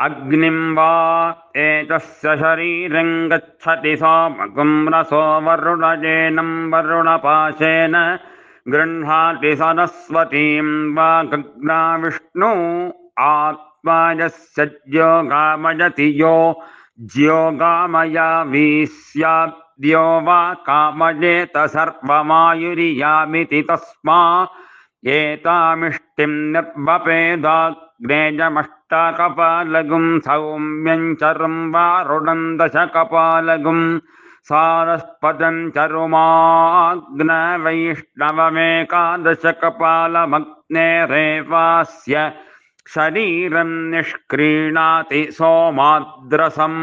अग्निं वा एतस्य शरीरं गच्छति सोमकुं रसो वरुणजेनं वरुणपाशेन। गृह्णाति सरस्वतीं वा गग्ना विष्णु आत्मा यस्य ज्योगामयति यो। ज्योगामयामि स्याद्यो वा कामयेत सर्वमायुर्यामिति तस्मा। एतामिष्टिं निर्वपेदाग्नेयमष्टकपालगुं सौम्यं चरुं वारुणं दशकपालगुं सारस्पदं चरुमाग्नवैष्णवमेकादशकपालमग्नेरेवास्य शरीरं निष्क्रीणाति सोमाद्रसम्